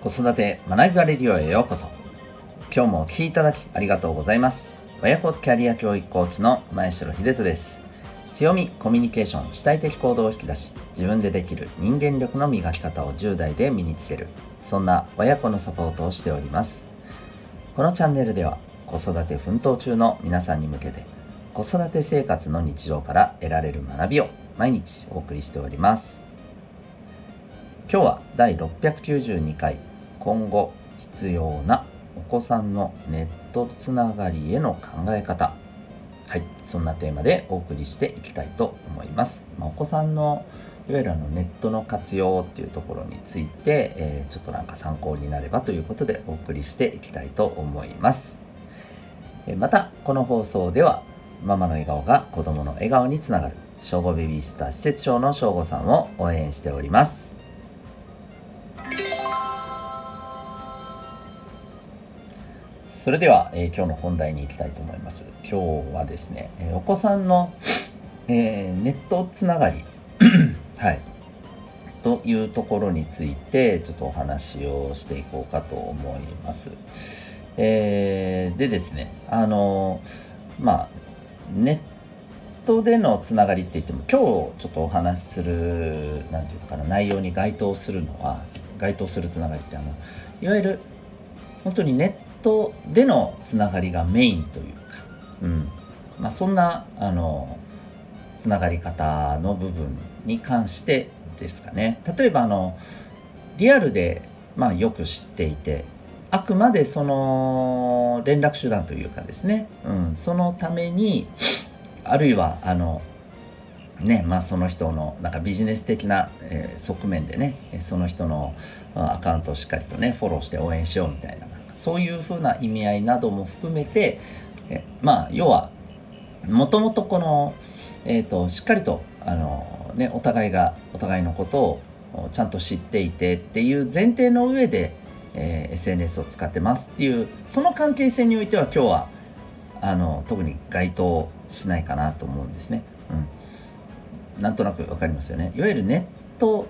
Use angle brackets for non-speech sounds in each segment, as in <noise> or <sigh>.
子育て学びバレディオへようこそ。今日もお聴きいただきありがとうございます。親子キャリア教育コーチの前城秀人です。強みコミュニケーション主体的行動を引き出し自分でできる人間力の磨き方を10代で身につける。そんな親子のサポートをしております。このチャンネルでは子育て奮闘中の皆さんに向けて子育て生活の日常から得られる学びを毎日お送りしております。今日は第692回今後必要なお子さんのネットつながりへの考え方。はいそんなテーマでお送りしていきたいと思います、まあ、お子さんのいわゆるあのネットの活用っていうところについて、えー、ちょっとなんか参考になればということでお送りしていきたいと思います。またこの放送ではママの笑顔が子供の笑顔につながる正午ベビーシッター施設長の正午さんを応援しております。それでは、えー、今日の本題に行きたいと思います。今日はですね、えー、お子さんの、えー、ネットつながり <clears throat> はい。というところについてちょっとお話をしていこうかと思います。えー、でですねあのまあネットでのつながりって言っても今日ちょっとお話しする何て言うかな内容に該当するのは該当するつながりってあのいわゆる本当にネットでのつながりがメインというか、うん。まあ、そんなあのつながり方の部分に関してですかね。例えばあのリアルで、まあ、よく知っていてあくまでその連絡手段というかですね、うん、そのためにあるいはあのねまあその人のなんかビジネス的な、えー、側面でねその人のアカウントをしっかりとねフォローして応援しようみたいなそういうふうな意味合いなども含めてえまあ要はもともとこの、えーと、しっかりとあの、ね、お互いがお互いのことをちゃんと知っていてっていう前提の上でえー、SNS を使ってますっていうその関係性においては今日はあの特に該当しないかなと思うんですね。うん、なんとなく分かりますよね。いわゆるネット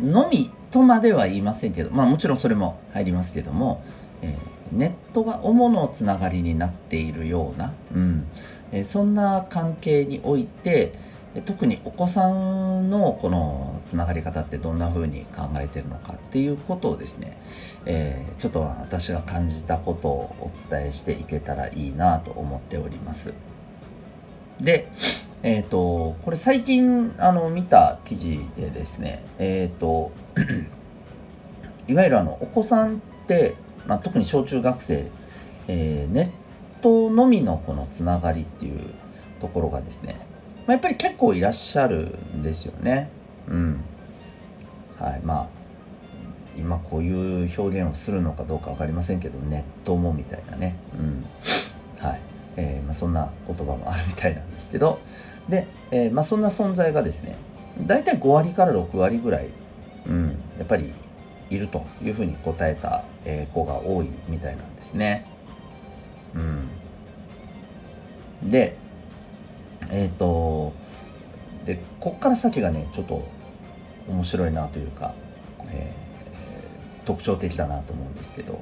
のみとまでは言いませんけどまあもちろんそれも入りますけども、えー、ネットが主のつながりになっているような、うんえー、そんな関係において、特にお子さんのこのつながり方ってどんな風に考えてるのかっていうことをですね、えー、ちょっと私が感じたことをお伝えしていけたらいいなと思っております。で、えっ、ー、と、これ最近あの見た記事でですね、えっ、ー、と、<clears throat> いわゆるあのお子さんって、まあ、特に小中学生、えー、ネットのみのこのつながりっていうところがですねまあ、やっぱり結構いらっしゃるんですよね。うん。はい。まあ、今こういう表現をするのかどうか分かりませんけど、ネットもみたいなね。うん。はい。えー、まあ、そんな言葉もあるみたいなんですけど、で、えー、まあ、そんな存在がですね、大体5割から6割ぐらい、うん、やっぱりいるというふうに答えた、子が多いみたいなんですね。うん。で、えっ、ー、とでこっから先がねちょっと面白いなというか、えー、特徴的だなと思うんですけど、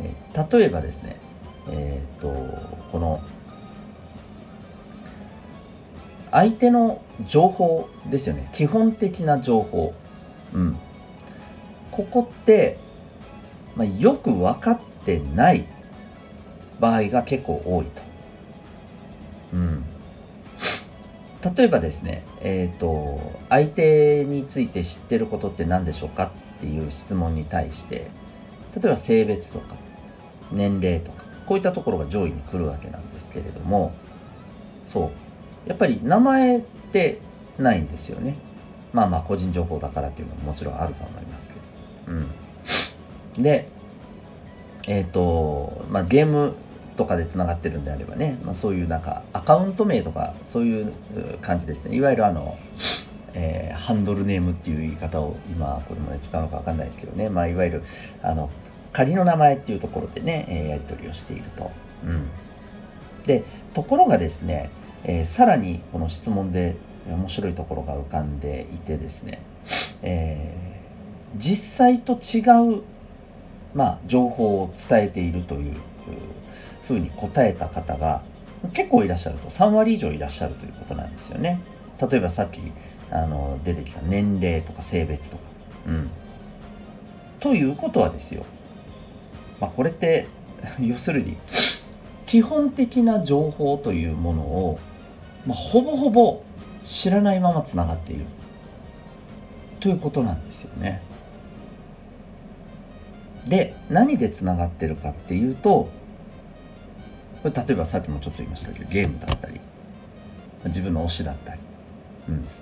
えー、例えばですねえっ、ー、とこの相手の情報ですよね基本的な情報うんここって、まあ、よく分かってない場合が結構多いとうん例えばですね、えっ、ー、と、相手について知ってることって何でしょうかっていう質問に対して、例えば性別とか、年齢とか、こういったところが上位に来るわけなんですけれども、そう。やっぱり名前ってないんですよね。まあまあ個人情報だからっていうのももちろんあると思います。うん。で、えっ、ー、と、まあゲームとかでつながってるんであればね、まあ、そういうなんかアカウント名とかそういう感じですねいわゆるあの、えー、ハンドルネームっていう言い方を今これまで使うのか分かんないですけどね、まあ、いわゆるあの仮の名前っていうところでね、えー、やり取りをしていると。うん、でところがですね、えー、さらにこの質問で面白いところが浮かんでいてですね、えー、実際と違うまあ、情報を伝えているというふうに答えた方が結構いらっしゃると。3割以上いらっしゃるということなんですよね。例えばさっきあの出てきた年齢とか性別とか。うん。ということはですよ、まあ、これって <laughs> 要するに基本的な情報というものを、まあ、ほぼほぼ知らないままつながっている。ということなんですよね。で何でつながってるかっていうとこれ例えばさっきもちょっと言いましたけどゲームだったり自分の推しだったり、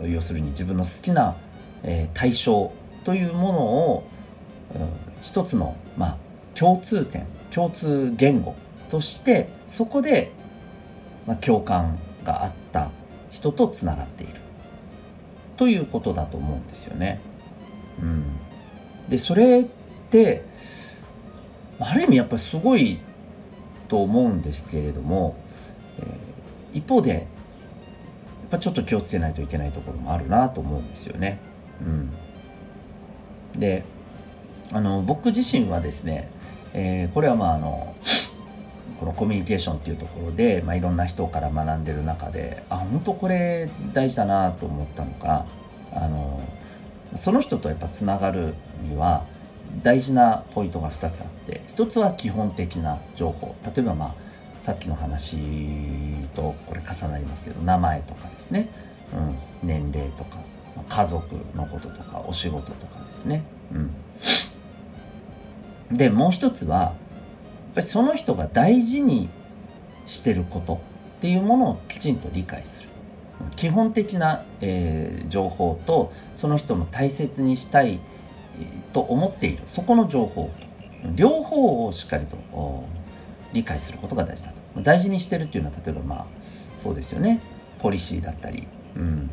うん、要するに自分の好きな、えー、対象というものを、うん、一つの、まあ、共通点共通言語としてそこで、まあ、共感があった人とつながっているということだと思うんですよね。うん、でそれってある意味やっぱりすごいと思うんですけれども、えー、一方でやっぱちょっと気をつけないといけないところもあるなと思うんですよね。うん、であの僕自身はですね、えー、これはまああのこのコミュニケーションっていうところで、まあ、いろんな人から学んでる中であ本当これ大事だなと思ったのがあのその人とやっぱつながるには大事なポイントが2つあって1つは基本的な情報。例えばまあさっきの話とこれ重なりますけど名前とかですね、うん、年齢とか家族のこととかお仕事とかですね、うん、でもう一つはやっぱりその人が大事にしてることっていうものをきちんと理解する。基本的な、えー、情報とその人の大切にしたいと思っている。そこの情報と。両方をしっかりと理解することが大事だと。大事にしてるっていうのは例えばまあそうですよね。ポリシーだったり、うん。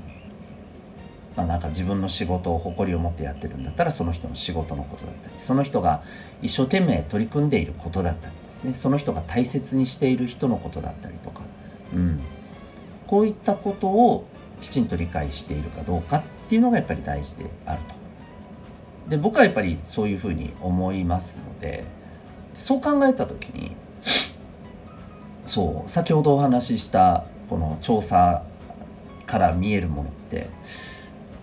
まあ、なんか自分の仕事を誇りを持ってやってるんだったらその人の仕事のことだったり。その人が一生懸命取り組んでいることだったりですね。その人が大切にしている人のことだったりとか、うん、こういったことをきちんと理解しているかどうかっていうのがやっぱり大事であると。で僕はやっぱりそういうふうに思いますのでそう考えた時にそう先ほどお話ししたこの調査から見えるものって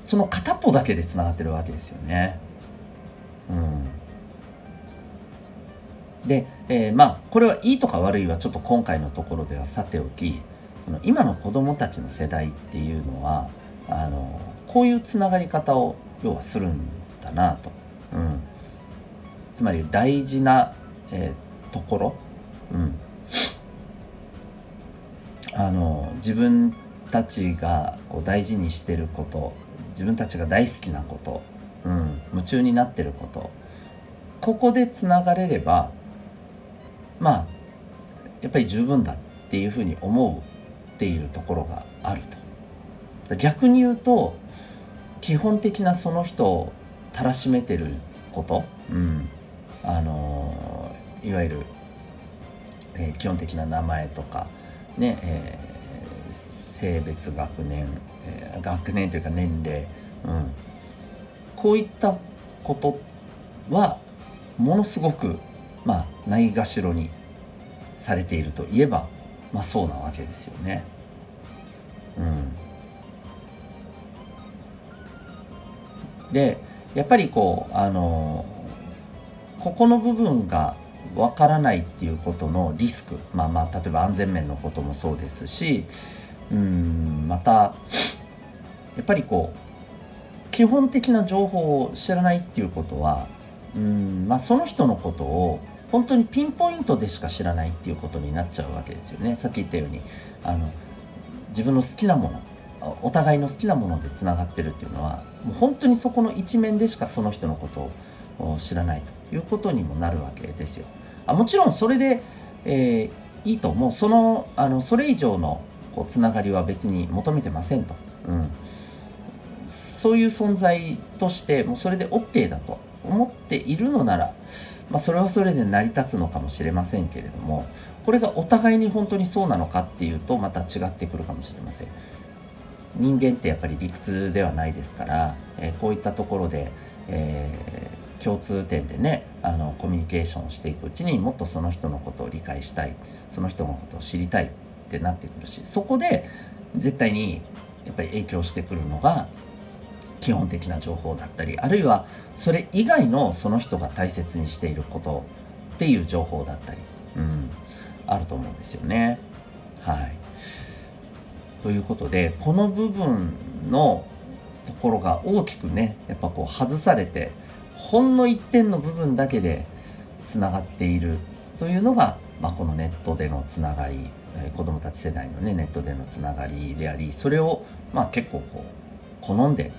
その片っぽだけでつながってるわけですよね。うん、で、えー、まあこれはいいとか悪いはちょっと今回のところではさておきその今の子どもたちの世代っていうのはあのこういうつながり方を要はするんだなと、うん、つまり大事な、えー、ところ、うん、あの自分たちがこう大事にしてること。自分たちが大好きなこと、うん、夢中になってること。ここでつながれればまあやっぱり十分だっていうふうに思っているところがあると。逆に言うと基本的なその人たらしめてること、うん、あのいわゆる、えー、基本的な名前とかね、えー、性別学年、えー、学年というか年齢、うん、こういったことはものすごくまあないがしろにされているといえばまあそうなわけですよね。うん、でやっぱりこうあのここの部分がわからないっていうことのリスクまあまあ例えば安全面のこともそうですしうんまたやっぱりこう基本的な情報を知らないっていうことはうんまあその人のことを本当にピンポイントでしか知らないっていうことになっちゃうわけですよね。さっき言ったようにあの自分の好きなものお互いの好きなものでつながってるっていうのはもう本当にそこの一面でしかその人のことを知らないということにもなるわけですよ。あもちろんそれで、えー、いいと思うそのあのそれ以上のこうつながりは別に求めてませんと、うん、そういう存在としてもうそれで OK だと思っているのなら、まあ、それはそれで成り立つのかもしれませんけれどもこれがお互いに本当にそうなのかっていうとまた違ってくるかもしれません。人間ってやっぱり理屈ではないですから、えー、こういったところで、えー、共通点でねあのコミュニケーションをしていくうちにもっとその人のことを理解したいその人のことを知りたいってなってくるしそこで絶対にやっぱり影響してくるのが基本的な情報だったりあるいはそれ以外のその人が大切にしていることっていう情報だったり、うん、あると思うんですよね。はい、ということでこの部分のところが大きくねやっぱこう外されてほんの一点の部分だけでつながっているというのが、まあ、このネットでのつながり子どもたち世代のねネットでのつながりでありそれを、まあ、結構こう好んで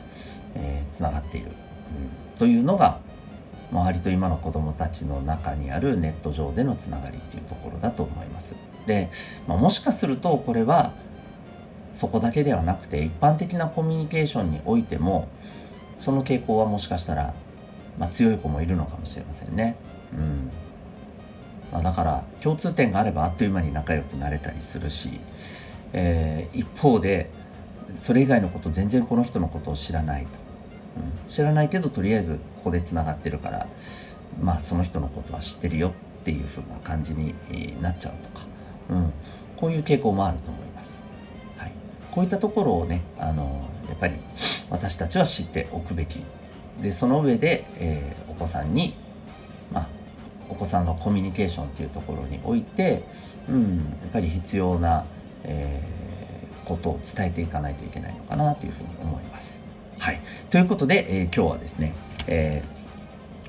えー、つながっている、うん、というのが周りと今の子どもたちの中にあるネット上でのつながりっていうところだと思います。で、まあ、もしかするとこれはそこだけではなくて一般的なコミュニケーションにおいてもその傾向はもしかしたら、まあ、強い子もいるのかもしれませんね。うん。まあ、だから共通点があればあっという間に仲良くなれたりするし、えー、一方でそれ以外のこと全然この人のことを知らないと、うん、知らないけどとりあえずここでつながってるからまあその人のことは知ってるよっていう風な感じになっちゃうとか、うん、こういう傾向もあると思います。こういったところをねあのやっぱり私たちは知っておくべきでその上で、えー、お子さんに、まあ、お子さんのコミュニケーションっていうところにおいて、うん、やっぱり必要な、えーことを伝えていかないといけないのかなというふうに思います。はい、ということで、えー、今日はですね、え、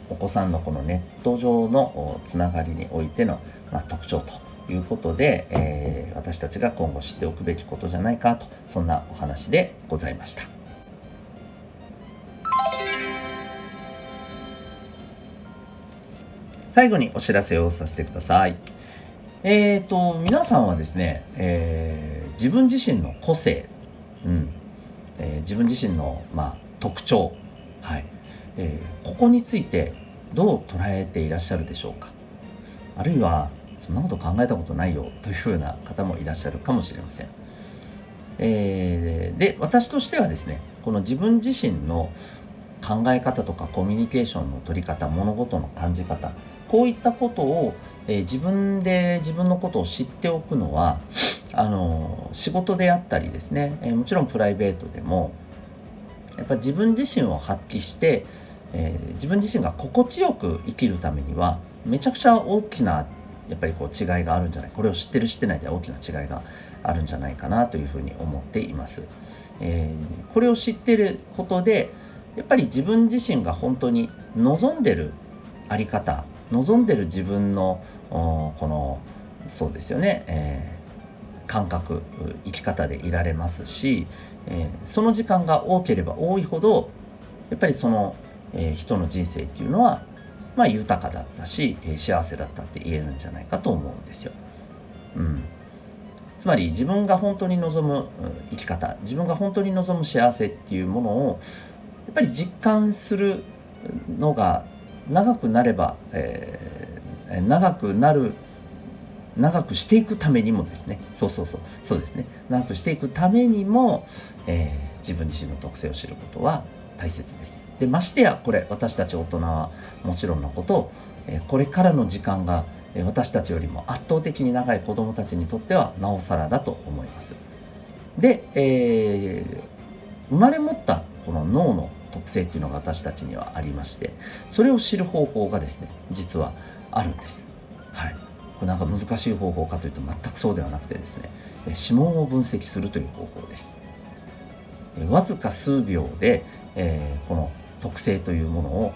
お子さんのこのネット上のつながりにおいての、まあ、特徴ということで、えー、私たちが今後知っておくべきことじゃないかとそんなお話でございました。最後にお知らせをさせてください。えっ、ー、と、皆さんはですね、えー、自分自身の個性、うんえー、自分自身の、まあ、特徴、はいえー、ここについてどう捉えていらっしゃるでしょうかあるいは、そんなこと考えたことないよというふうな方もいらっしゃるかもしれません。えー、で、私としてはですね、この自分自身の考え方とかコミュニケーションの取り方物事の感じ方こういったことをえー、自分で自分のことを知っておくのはあの仕事であったりですね、えー、もちろんプライベートでもやっぱ自分自身を発揮して、えー、自分自身が心地よく生きるためにはめちゃくちゃ大きなやっぱりこう違いがあるんじゃないこれを知ってる知ってないで大きな違いがあるんじゃないかなというふうに思っています。えー、これを知ってることでやっぱり自分自身が本当に望んでるあり方望んでる自分のこのそうですよね、えー、感覚生き方でいられますし、えー、その時間が多ければ多いほどやっぱりその、えー、人の人生っていうのは、まあ、豊かだったし、え幸せだったって言えるんじゃないかと思うんですよ。うん、つまり自分が本当に望む生き方自分が本当に望む幸せっていうものをやっぱり実感するのが長くなれば、えー、長くなる長くしていくためにもですね。そうそうそう。そうですね。長くしていくためにも、えー、自分自身の特性を知ることは大切ですでましてやこれ私たち大人はもちろんのこと、これからの時間が私たちよりも圧倒的に長い子どもたちにとってはなおさらだと思いますで、えー、生まれ持ったこの脳の特性っていうのが私たちにはありましてそれを知る方法がですね実はあるんです。はい、これなんか難しい方法かというと全くそうではなくてですね指紋を分析するという方法です。わずか数秒で、えー、この特性というものを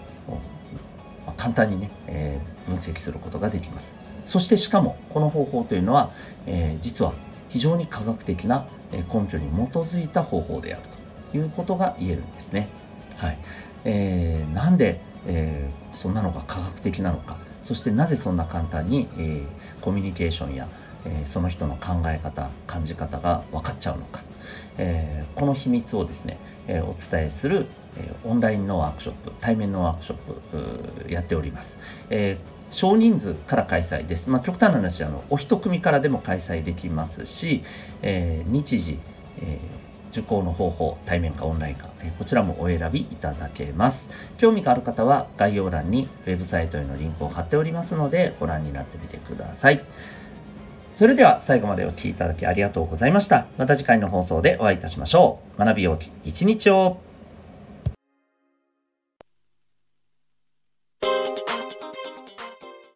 簡単にね、えー、分析することができます。そしてしかもこの方法というのは、えー、実は非常に科学的な根拠に基づいた方法であるということが言えるんですね。はいえー、なんで、えー、そんなのが科学的なのかそしてなぜそんな簡単に、えー、コミュニケーションや、えー、その人の考え方感じ方が分かっちゃうのか、えー、この秘密をですね、えー、お伝えする、え、オンラインのワークショップ対面のワークショップやっております、え少人数から開催です。まあ、極端な話あの、お一組からでも開催できますし、え、日時、え受講の方法、対面かオンラインか、えこちらもお選びいただけます。興味がある方は概要欄にウェブサイトへのリンクを貼っておりますので、ご覧になってみてください。それでは最後までお聴きいただきありがとうございました。また次回の放送でお会いいたしましょう。学びようき一日を